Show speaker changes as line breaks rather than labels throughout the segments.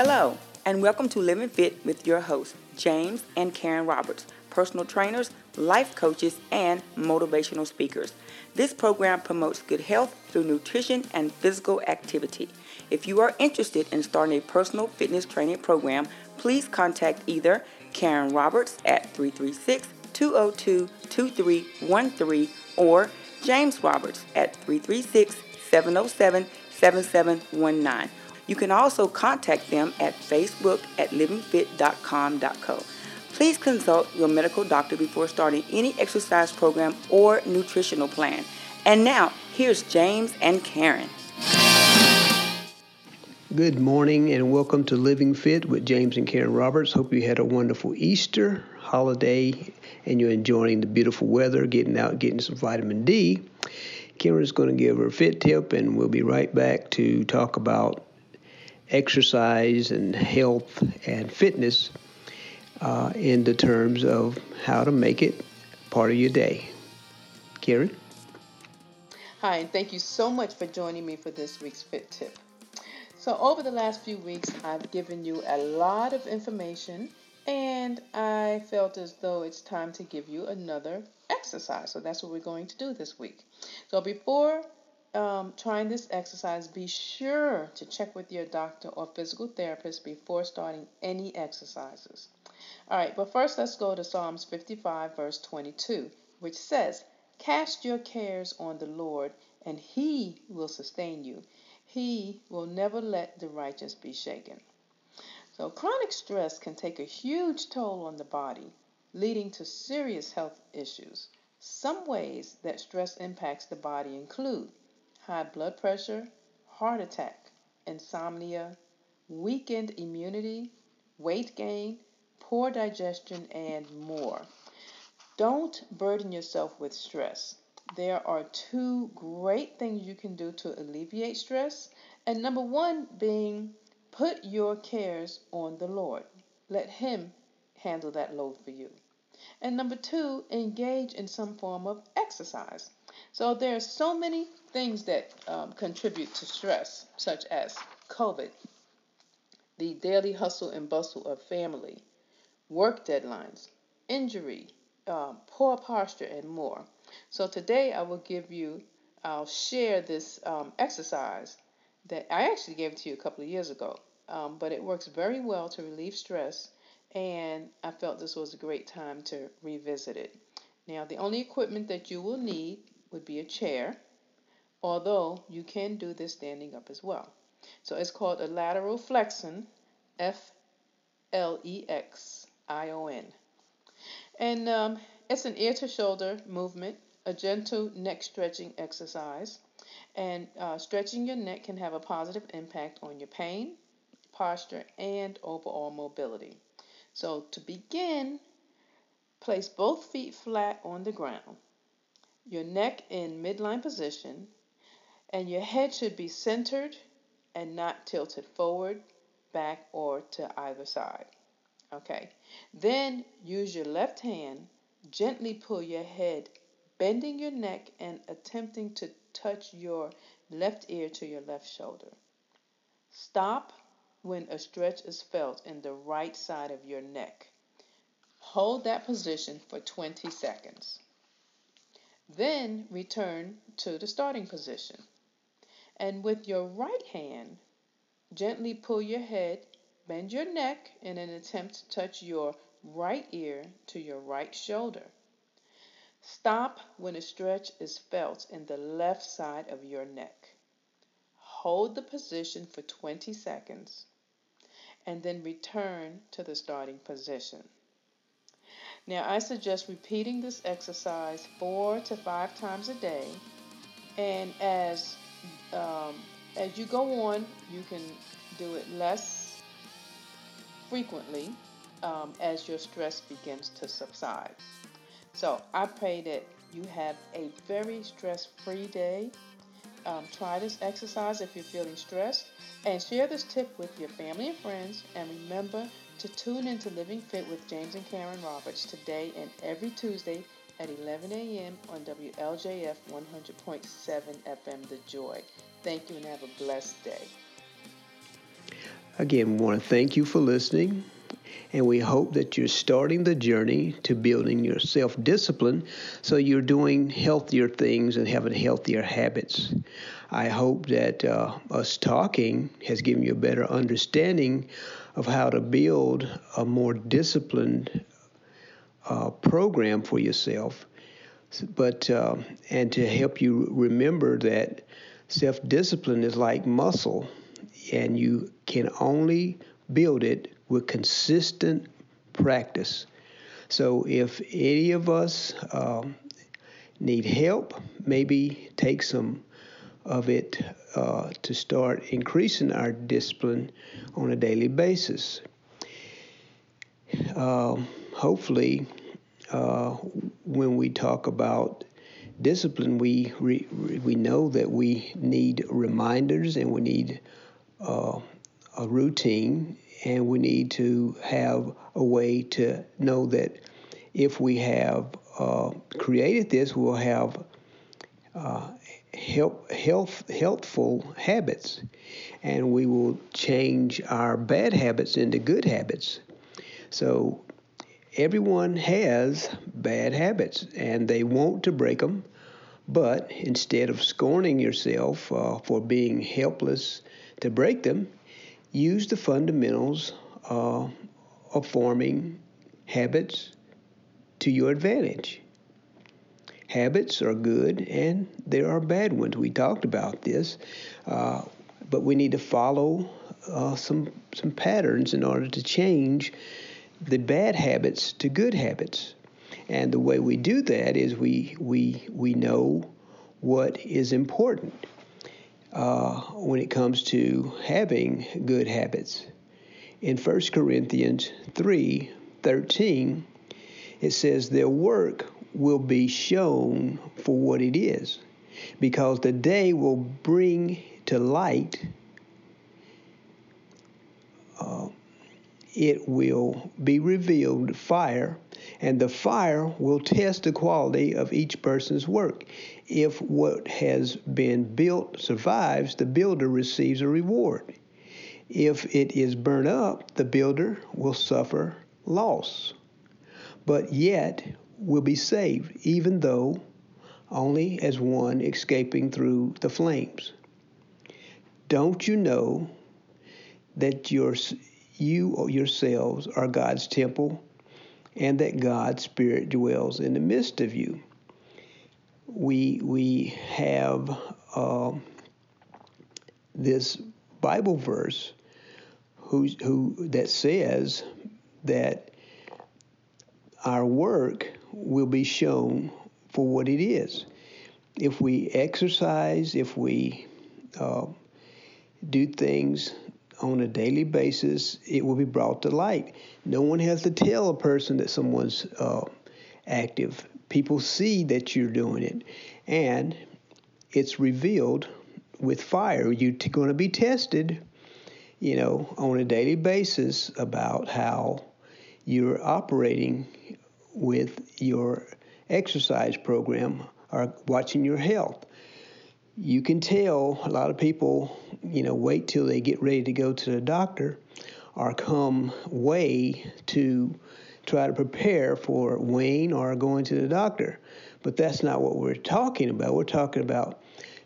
Hello, and welcome to Living Fit with your hosts, James and Karen Roberts, personal trainers, life coaches, and motivational speakers. This program promotes good health through nutrition and physical activity. If you are interested in starting a personal fitness training program, please contact either Karen Roberts at 336 202 2313 or James Roberts at 336 707 7719. You can also contact them at Facebook at livingfit.com.co. Please consult your medical doctor before starting any exercise program or nutritional plan. And now, here's James and Karen.
Good morning and welcome to Living Fit with James and Karen Roberts. Hope you had a wonderful Easter holiday and you're enjoying the beautiful weather, getting out, getting some vitamin D. Karen's going to give her fit tip, and we'll be right back to talk about exercise and health and fitness uh, in the terms of how to make it part of your day. Karen?
Hi, and thank you so much for joining me for this week's Fit Tip. So, over the last few weeks, I've given you a lot of information, and I felt as though it's time to give you another exercise. So, that's what we're going to do this week. So, before um, trying this exercise, be sure to check with your doctor or physical therapist before starting any exercises. All right, but first let's go to Psalms 55, verse 22, which says, Cast your cares on the Lord, and he will sustain you. He will never let the righteous be shaken. So, chronic stress can take a huge toll on the body, leading to serious health issues. Some ways that stress impacts the body include high blood pressure, heart attack, insomnia, weakened immunity, weight gain, poor digestion, and more. Don't burden yourself with stress. There are two great things you can do to alleviate stress. And number one being put your cares on the Lord. Let Him handle that load for you. And number two, engage in some form of exercise. So there are so many things that um, contribute to stress, such as COVID, the daily hustle and bustle of family, work deadlines, injury, um, poor posture, and more. So today I will give you, I'll share this um, exercise that I actually gave to you a couple of years ago, um, but it works very well to relieve stress, and I felt this was a great time to revisit it. Now, the only equipment that you will need would be a chair, although you can do this standing up as well. So it's called a lateral flexion, F L E X I O N. And um, it's an ear to shoulder movement, a gentle neck stretching exercise. And uh, stretching your neck can have a positive impact on your pain, posture, and overall mobility. So to begin, place both feet flat on the ground your neck in midline position, and your head should be centered and not tilted forward, back, or to either side. Okay. Then use your left hand, gently pull your head, bending your neck and attempting to touch your left ear to your left shoulder. Stop when a stretch is felt in the right side of your neck. Hold that position for 20 seconds. Then return to the starting position. And with your right hand, gently pull your head, bend your neck in an attempt to touch your right ear to your right shoulder. Stop when a stretch is felt in the left side of your neck. Hold the position for 20 seconds and then return to the starting position. Now, I suggest repeating this exercise four to five times a day, and as um, as you go on, you can do it less frequently um, as your stress begins to subside. So, I pray that you have a very stress-free day. Um, try this exercise if you're feeling stressed, and share this tip with your family and friends. And remember to tune into Living Fit with James and Karen Roberts today and every Tuesday at 11 a.m. on WLJF 100.7 FM The Joy. Thank you and have a blessed day.
Again, we want to thank you for listening, and we hope that you're starting the journey to building your self discipline so you're doing healthier things and having healthier habits. I hope that uh, us talking has given you a better understanding of how to build a more disciplined uh, program for yourself. But uh, and to help you remember that self discipline is like muscle, and you can only build it with consistent practice. So if any of us um, need help, maybe take some of it uh, to start increasing our discipline on a daily basis. Uh, hopefully, uh, when we talk about discipline, we re, we know that we need reminders and we need uh, a routine, and we need to have a way to know that if we have uh, created this, we'll have uh, help, health, healthful habits, and we will change our bad habits into good habits. So everyone has bad habits, and they want to break them. But instead of scorning yourself uh, for being helpless to break them, use the fundamentals uh, of forming habits to your advantage. Habits are good and there are bad ones. We talked about this, uh, but we need to follow uh, some some patterns in order to change the bad habits to good habits. And the way we do that is we we we know what is important uh, when it comes to having good habits. In 1 Corinthians 3 13, it says, Their work will be shown for what it is, because the day will bring to light, uh, it will be revealed fire, and the fire will test the quality of each person's work. If what has been built survives, the builder receives a reward. If it is burned up, the builder will suffer loss. But yet will be saved, even though only as one escaping through the flames. Don't you know that your, you yourselves are God's temple and that God's Spirit dwells in the midst of you? We, we have uh, this Bible verse who, who, that says that our work will be shown for what it is. If we exercise, if we uh, do things on a daily basis, it will be brought to light. No one has to tell a person that someone's uh, active. People see that you're doing it, and it's revealed with fire. You're going to be tested, you know, on a daily basis about how you're operating with your exercise program or watching your health. You can tell a lot of people, you know, wait till they get ready to go to the doctor or come way to try to prepare for weighing or going to the doctor. But that's not what we're talking about. We're talking about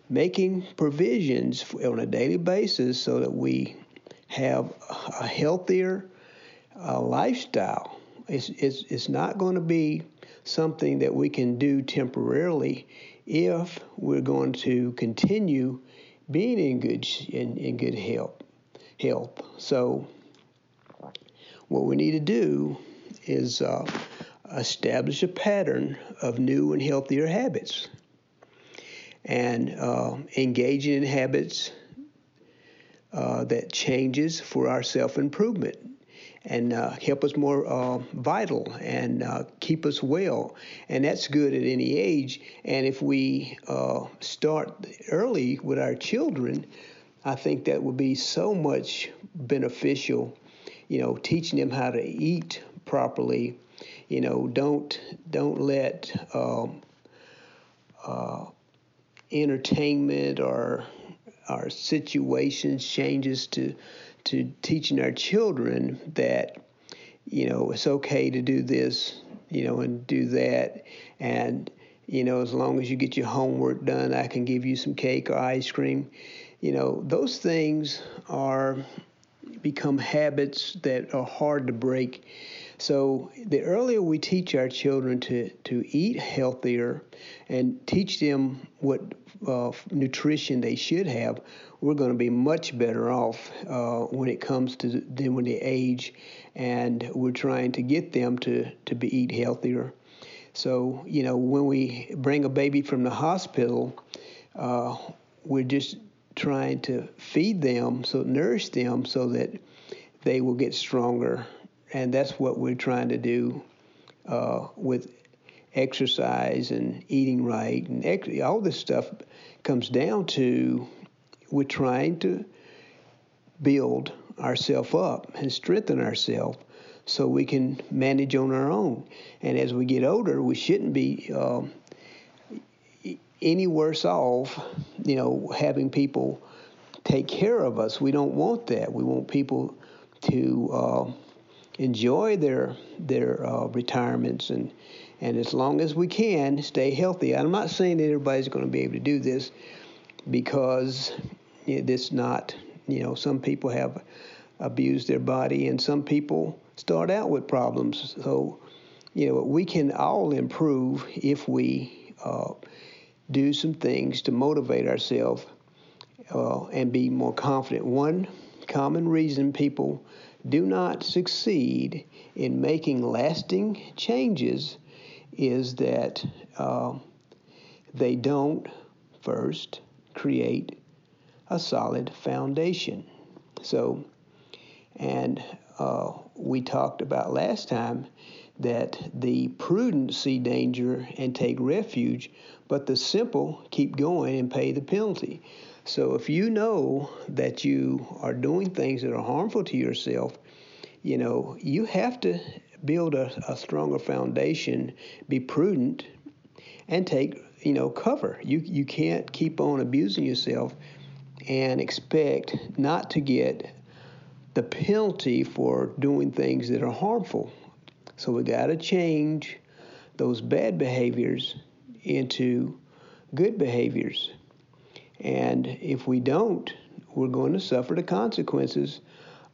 making provisions on a daily basis so that we have a healthier uh, lifestyle. It's, it's, it's not going to be something that we can do temporarily if we're going to continue being in good in, in good health health. So what we need to do is uh, establish a pattern of new and healthier habits. And uh, engaging in habits uh, that changes for our self-improvement and uh, help us more uh, vital and uh, keep us well. And that's good at any age. And if we uh, start early with our children, I think that would be so much beneficial. You know, teaching them how to eat properly. You know, don't don't let um, uh, entertainment or our situations changes to to teaching our children that you know it's okay to do this, you know, and do that, and you know as long as you get your homework done, I can give you some cake or ice cream. You know, those things are become habits that are hard to break. So the earlier we teach our children to, to eat healthier and teach them what uh, nutrition they should have, we're going to be much better off uh, when it comes to them when they age, and we're trying to get them to to be eat healthier. So you know when we bring a baby from the hospital, uh, we're just trying to feed them, so nourish them, so that they will get stronger, and that's what we're trying to do uh, with exercise and eating right and ex- all this stuff comes down to we're trying to build ourselves up and strengthen ourselves so we can manage on our own. And as we get older, we shouldn't be uh, any worse off, you know, having people take care of us. We don't want that. We want people to uh, enjoy their their uh, retirements and and as long as we can stay healthy. I'm not saying that everybody's going to be able to do this because it's not. You know, some people have abused their body, and some people start out with problems. So, you know, we can all improve if we uh, do some things to motivate ourselves uh, and be more confident. One common reason people do not succeed in making lasting changes is that uh, they don't first create a solid foundation. So, and uh, we talked about last time that the prudent see danger and take refuge, but the simple keep going and pay the penalty. So if you know that you are doing things that are harmful to yourself, you know, you have to build a, a stronger foundation, be prudent, and take, you know, cover. You, you can't keep on abusing yourself and expect not to get the penalty for doing things that are harmful. So we got to change those bad behaviors into good behaviors. And if we don't, we're going to suffer the consequences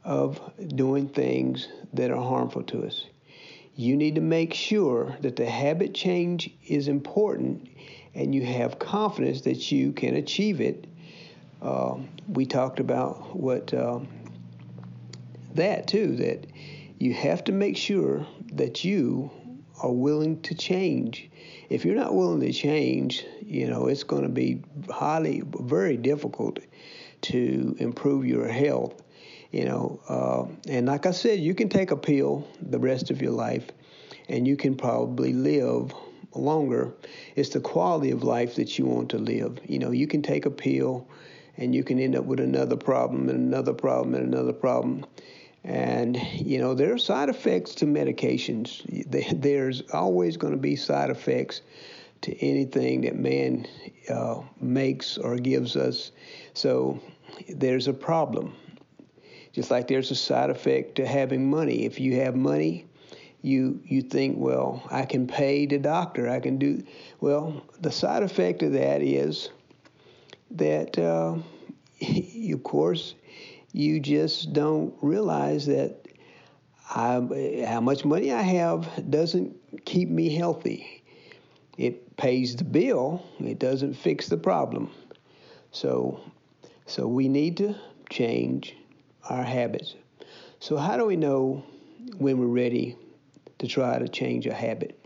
of doing things that are harmful to us. You need to make sure that the habit change is important and you have confidence that you can achieve it. Uh, we talked about what uh, that too, that you have to make sure that you are willing to change. If you're not willing to change, you know, it's going to be highly, very difficult to improve your health. You know, uh, and like I said, you can take a pill the rest of your life, and you can probably live longer. It's the quality of life that you want to live. You know, you can take a pill, and you can end up with another problem and another problem and another problem. And, you know, there are side effects to medications. There's always going to be side effects to anything that man uh, makes or gives us. So there's a problem. Just like there's a side effect to having money. If you have money, you you think, well, I can pay the doctor. I can do well. The side effect of that is that, uh, of course, you just don't realize that I, how much money I have doesn't keep me healthy. It pays the bill, it doesn't fix the problem. So, so we need to change our habits. So, how do we know when we're ready to try to change a habit?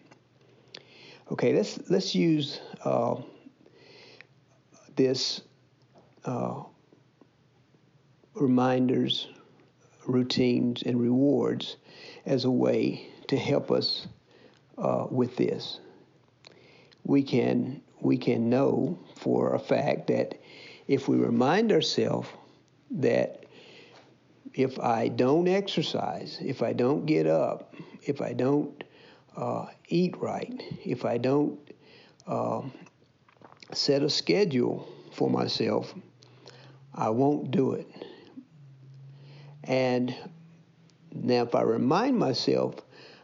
Okay, let's let's use uh, this uh, reminders, routines, and rewards as a way to help us uh, with this. We can we can know for a fact that if we remind ourselves that if I don't exercise, if I don't get up, if I don't uh, eat right, if I don't uh, set a schedule for myself, I won't do it. And now, if I remind myself,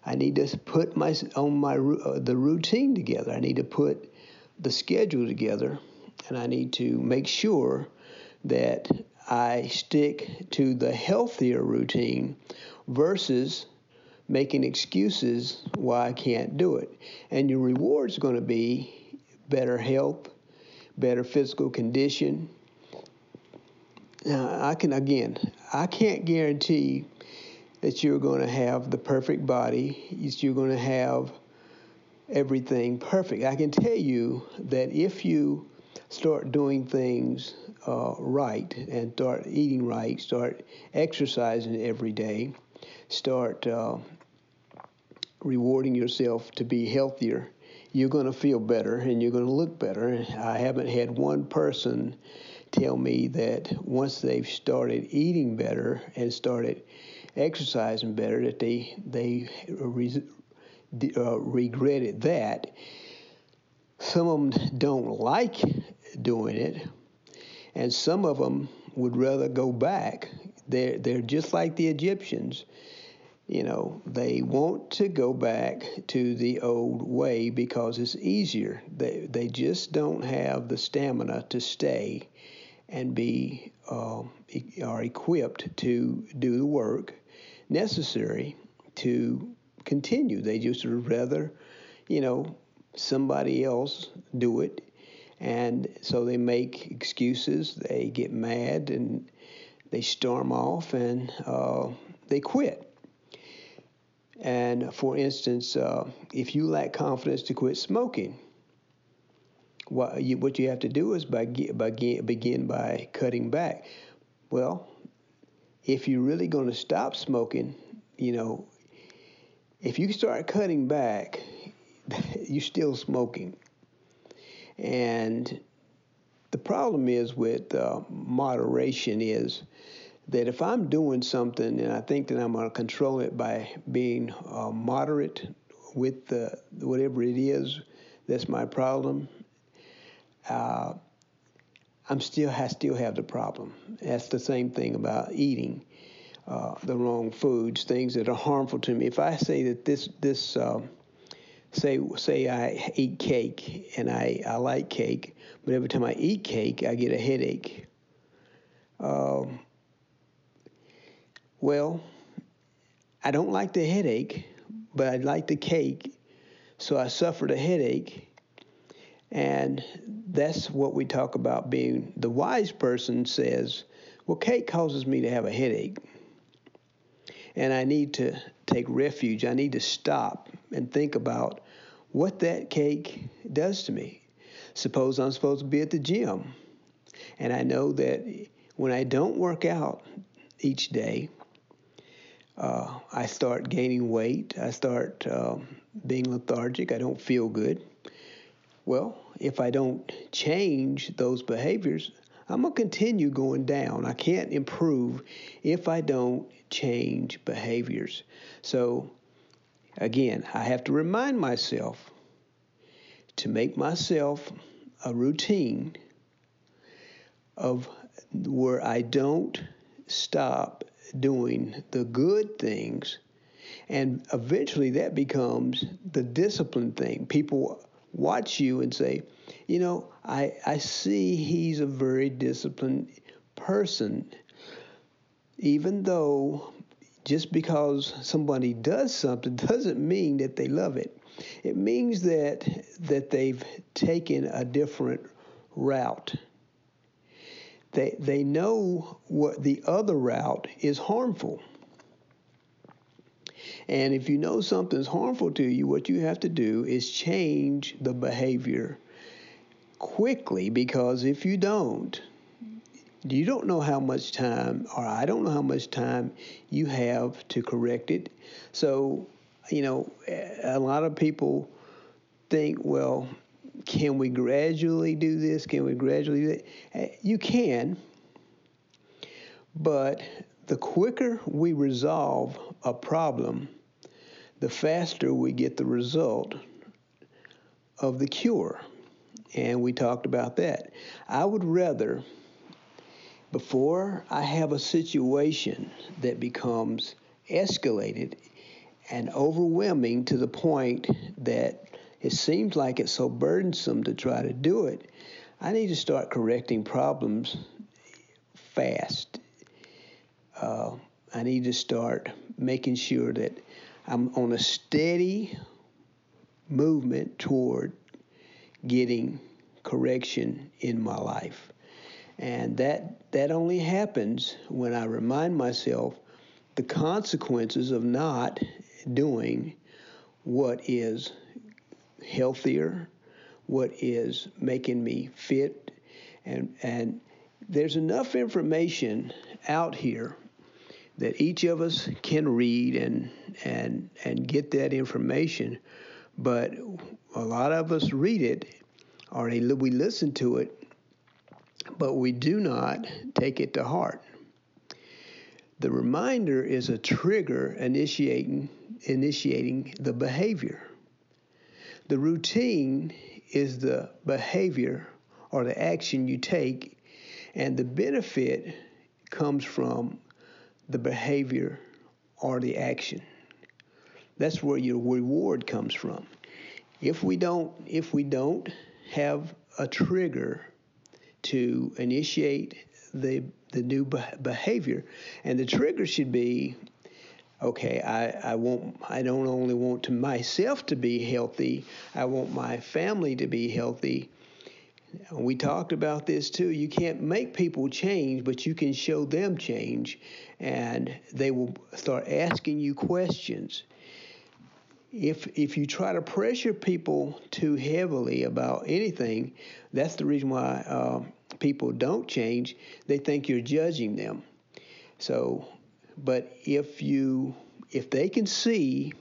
I need to put my on my uh, the routine together. I need to put the schedule together, and I need to make sure that I stick to the healthier routine versus making excuses why I can't do it. And your reward is going to be better health, better physical condition. Now, I can, again, I can't guarantee that you're going to have the perfect body, you're going to have everything perfect. I can tell you that if you start doing things uh, right and start eating right, start exercising every day, start uh, rewarding yourself to be healthier, you're going to feel better and you're going to look better. I haven't had one person tell me that once they've started eating better and started exercising better, that they they re, uh, regretted that. Some of them don't like doing it, and some of them would rather go back. They're they're just like the Egyptians you know, they want to go back to the old way because it's easier. They, they just don't have the stamina to stay and be uh, are equipped to do the work necessary to continue. They just would rather, you know, somebody else do it. And so they make excuses, they get mad, and they storm off and uh, they quit. And for instance, uh, if you lack confidence to quit smoking, what you, what you have to do is by, by begin by cutting back. Well, if you're really going to stop smoking, you know, if you start cutting back, you're still smoking. And the problem is with uh, moderation is that if I'm doing something and I think that I'm going to control it by being uh, moderate with the, whatever it is that's my problem, uh, I'm still I still have the problem. That's the same thing about eating uh, the wrong foods, things that are harmful to me. If I say that this this um, say say I eat cake and I, I like cake, but every time I eat cake I get a headache. Um, well, I don't like the headache, but I like the cake, so I suffered a headache. And that's what we talk about being the wise person says, well, cake causes me to have a headache. And I need to take refuge. I need to stop and think about what that cake does to me. Suppose I'm supposed to be at the gym, and I know that when I don't work out each day, uh, I start gaining weight. I start uh, being lethargic. I don't feel good. Well, if I don't change those behaviors, I'm going to continue going down. I can't improve if I don't change behaviors. So, again, I have to remind myself to make myself a routine of where I don't stop doing the good things. And eventually that becomes the discipline thing. People watch you and say, you know, I, I see he's a very disciplined person. Even though just because somebody does something doesn't mean that they love it. It means that that they've taken a different route they, they know what the other route is harmful. And if you know something's harmful to you, what you have to do is change the behavior quickly because if you don't, you don't know how much time, or I don't know how much time you have to correct it. So, you know, a lot of people think, well, can we gradually do this? Can we gradually do that? Eh, you can, but the quicker we resolve a problem, the faster we get the result of the cure. And we talked about that. I would rather before I have a situation that becomes escalated and overwhelming to the point that it seems like it's so burdensome to try to do it, I need to start correcting problems fast. Uh, I need to start making sure that I'm on a steady movement toward getting correction in my life. And that that only happens when I remind myself the consequences of not doing what is healthier, what is making me fit and and there's enough information out here that each of us can read and and and get that information but a lot of us read it or we listen to it but we do not take it to heart. The reminder is a trigger initiating initiating the behavior. The routine is the behavior or the action you take and the benefit comes from the behavior or the action. That's where your reward comes from. If we don't if we don't have a trigger to initiate the the new behavior and the trigger should be okay I, I want i don't only want to myself to be healthy i want my family to be healthy we talked about this too you can't make people change but you can show them change and they will start asking you questions if if you try to pressure people too heavily about anything, that's the reason why uh, people don't change. They think you're judging them. So, but if you if they can see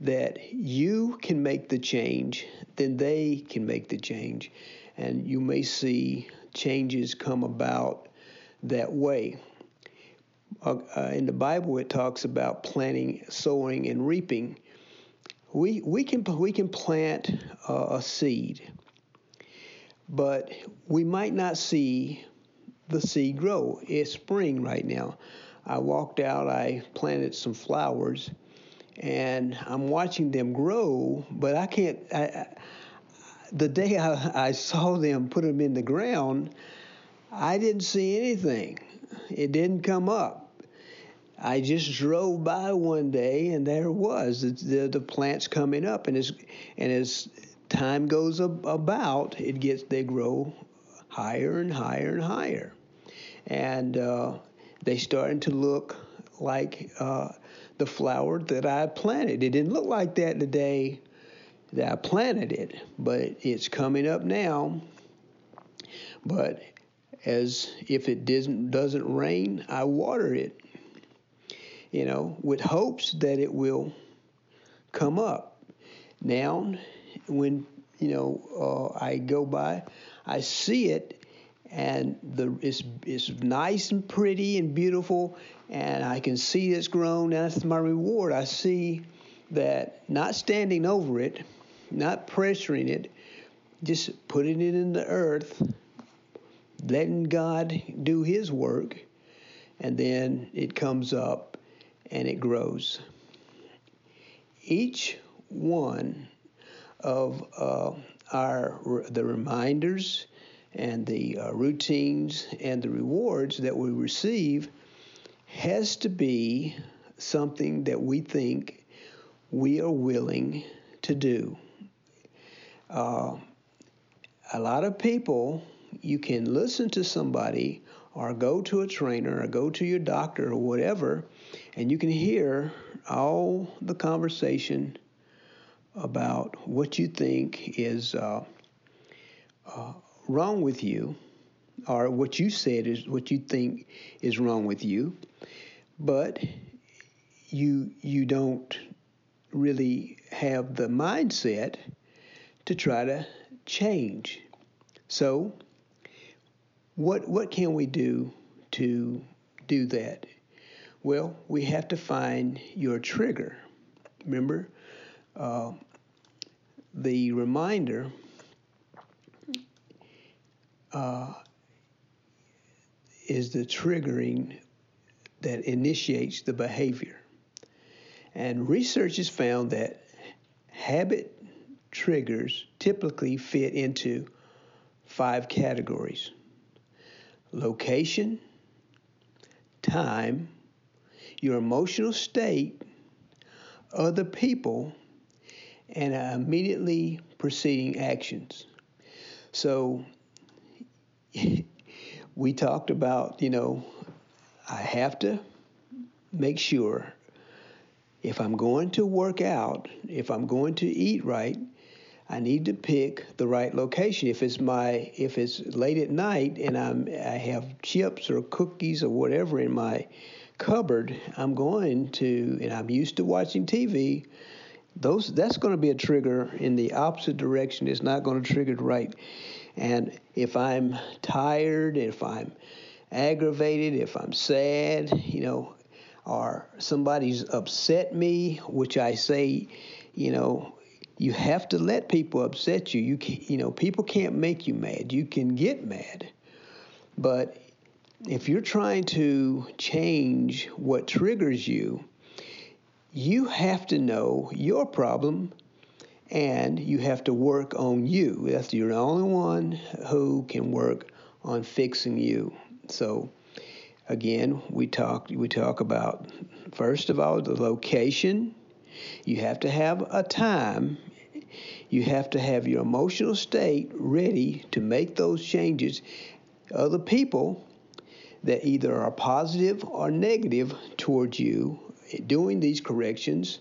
that you can make the change, then they can make the change, and you may see changes come about that way. Uh, uh, in the Bible, it talks about planting, sowing, and reaping we we can we can plant uh, a seed, but we might not see the seed grow. It's spring right now. I walked out. I planted some flowers, and I'm watching them grow. But I can't. The day I, I saw them put them in the ground, I didn't see anything. It didn't come up. I just drove by one day and there was the, the, the plants coming up and as and as time goes about it gets they grow higher and higher and higher and uh, they starting to look like uh, the flower that I planted. It didn't look like that the day that I planted it, but it's coming up now. But as if it doesn't doesn't rain, I water it you know, with hopes that it will come up. Now, when you know uh, I go by, I see it, and the it's it's nice and pretty and beautiful, and I can see it's grown. That's my reward. I see that not standing over it, not pressuring it, just putting it in the earth, letting God do His work, and then it comes up and it grows. Each one of uh, our the reminders and the uh, routines and the rewards that we receive has to be something that we think we are willing to do. Uh, a lot of people, you can listen to somebody or go to a trainer or go to your doctor or whatever, and you can hear all the conversation about what you think is uh, uh, wrong with you, or what you said is what you think is wrong with you, but you you don't really have the mindset to try to change. So, what what can we do to do that? Well, we have to find your trigger. Remember, uh, the reminder uh, is the triggering that initiates the behavior. And research has found that habit triggers typically fit into five categories location, time, your emotional state, other people, and immediately preceding actions. So we talked about, you know, I have to make sure if I'm going to work out, if I'm going to eat right, I need to pick the right location. If it's my if it's late at night and I'm I have chips or cookies or whatever in my cupboard, I'm going to and I'm used to watching TV. Those that's going to be a trigger in the opposite direction. It's not going to trigger the right. And if I'm tired, if I'm aggravated, if I'm sad, you know, or somebody's upset me, which I say, you know, you have to let people upset you. You can, you know, people can't make you mad. You can get mad. But if you're trying to change what triggers you, you have to know your problem and you have to work on you. That's you're the only one who can work on fixing you. So again, we talk we talk about first of all the location. You have to have a time. You have to have your emotional state ready to make those changes. Other people that either are positive or negative towards you doing these corrections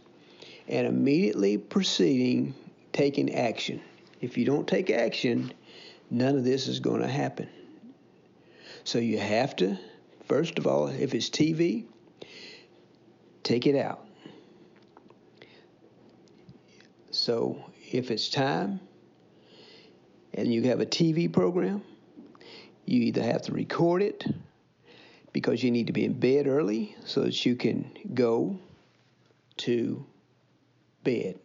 and immediately proceeding taking action. If you don't take action, none of this is going to happen. So you have to, first of all, if it's TV, take it out. So if it's time and you have a TV program, you either have to record it because you need to be in bed early so that you can go to bed.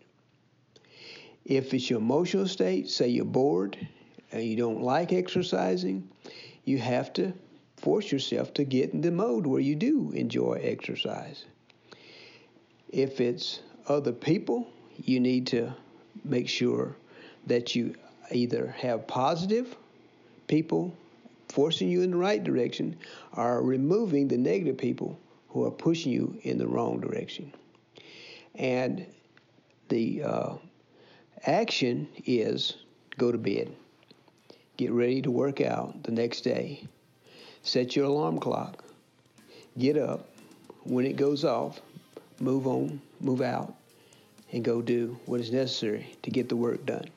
If it's your emotional state, say you're bored and you don't like exercising, you have to force yourself to get in the mode where you do enjoy exercise. If it's other people, you need to make sure that you either have positive people forcing you in the right direction or removing the negative people who are pushing you in the wrong direction. And the uh, action is go to bed. Get ready to work out the next day. Set your alarm clock. Get up. When it goes off, move on, move out, and go do what is necessary to get the work done.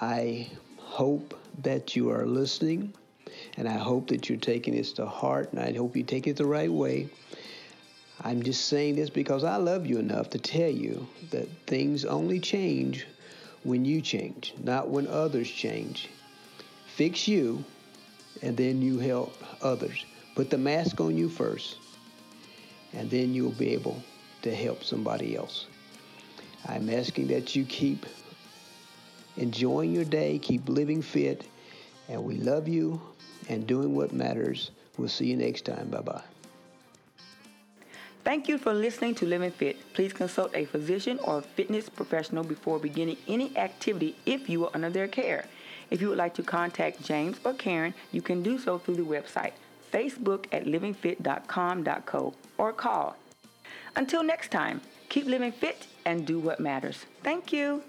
I hope that you are listening, and I hope that you're taking this to heart, and I hope you take it the right way. I'm just saying this because I love you enough to tell you that things only change when you change, not when others change. Fix you, and then you help others. Put the mask on you first, and then you'll be able to help somebody else. I'm asking that you keep enjoying your day, keep living fit, and we love you and doing what matters. We'll see you next time. Bye bye.
Thank you for listening to Living Fit. Please consult a physician or fitness professional before beginning any activity if you are under their care. If you would like to contact James or Karen, you can do so through the website, Facebook at livingfit.com.co, or call. Until next time, keep living fit and do what matters. Thank you.